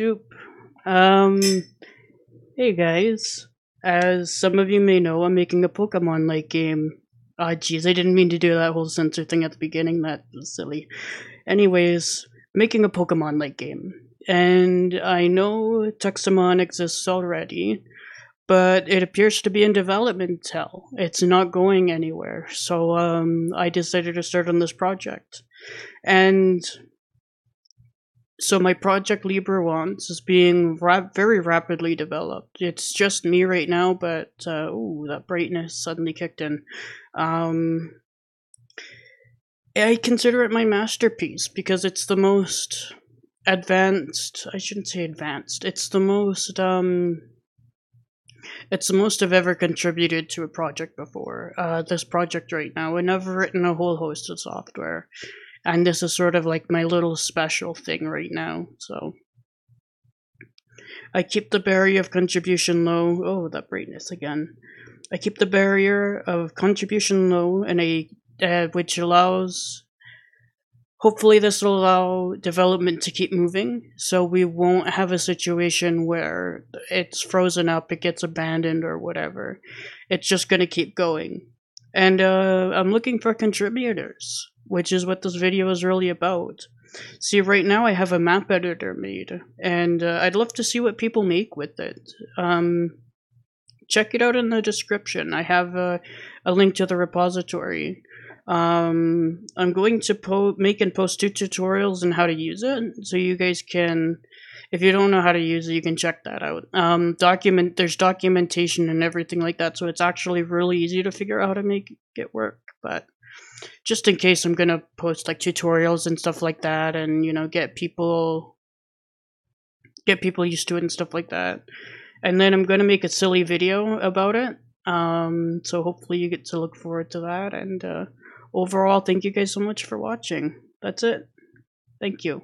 Doop. Um, hey guys. As some of you may know, I'm making a Pokemon like game. Ah, jeez, I didn't mean to do that whole censor thing at the beginning. That was silly. Anyways, making a Pokemon like game. And I know Tuxemon exists already, but it appears to be in development hell. It's not going anywhere. So um, I decided to start on this project. And so my project LibreWands is being very rapidly developed. It's just me right now, but uh, ooh, that brightness suddenly kicked in. Um, I consider it my masterpiece because it's the most advanced. I shouldn't say advanced. It's the most um. It's the most I've ever contributed to a project before. Uh, this project right now, and I've written a whole host of software and this is sort of like my little special thing right now so. I keep the barrier of contribution low. Oh that brightness again. I keep the barrier of contribution low and a uh, which allows hopefully this will allow development to keep moving so we won't have a situation where it's frozen up it gets abandoned or whatever. It's just going to keep going and uh, i'm looking for contributors which is what this video is really about. See, right now I have a map editor made, and uh, I'd love to see what people make with it. Um, check it out in the description. I have a, a link to the repository. Um, I'm going to make and post two tutorials on how to use it, so you guys can, if you don't know how to use it, you can check that out. Um, document, there's documentation and everything like that, so it's actually really easy to figure out how to make it work. But just in case I'm gonna post like tutorials and stuff like that, and you know get people get people used to it and stuff like that. And then I'm gonna make a silly video about it. Um, so hopefully you get to look forward to that. And uh, overall, thank you guys so much for watching. That's it. Thank you.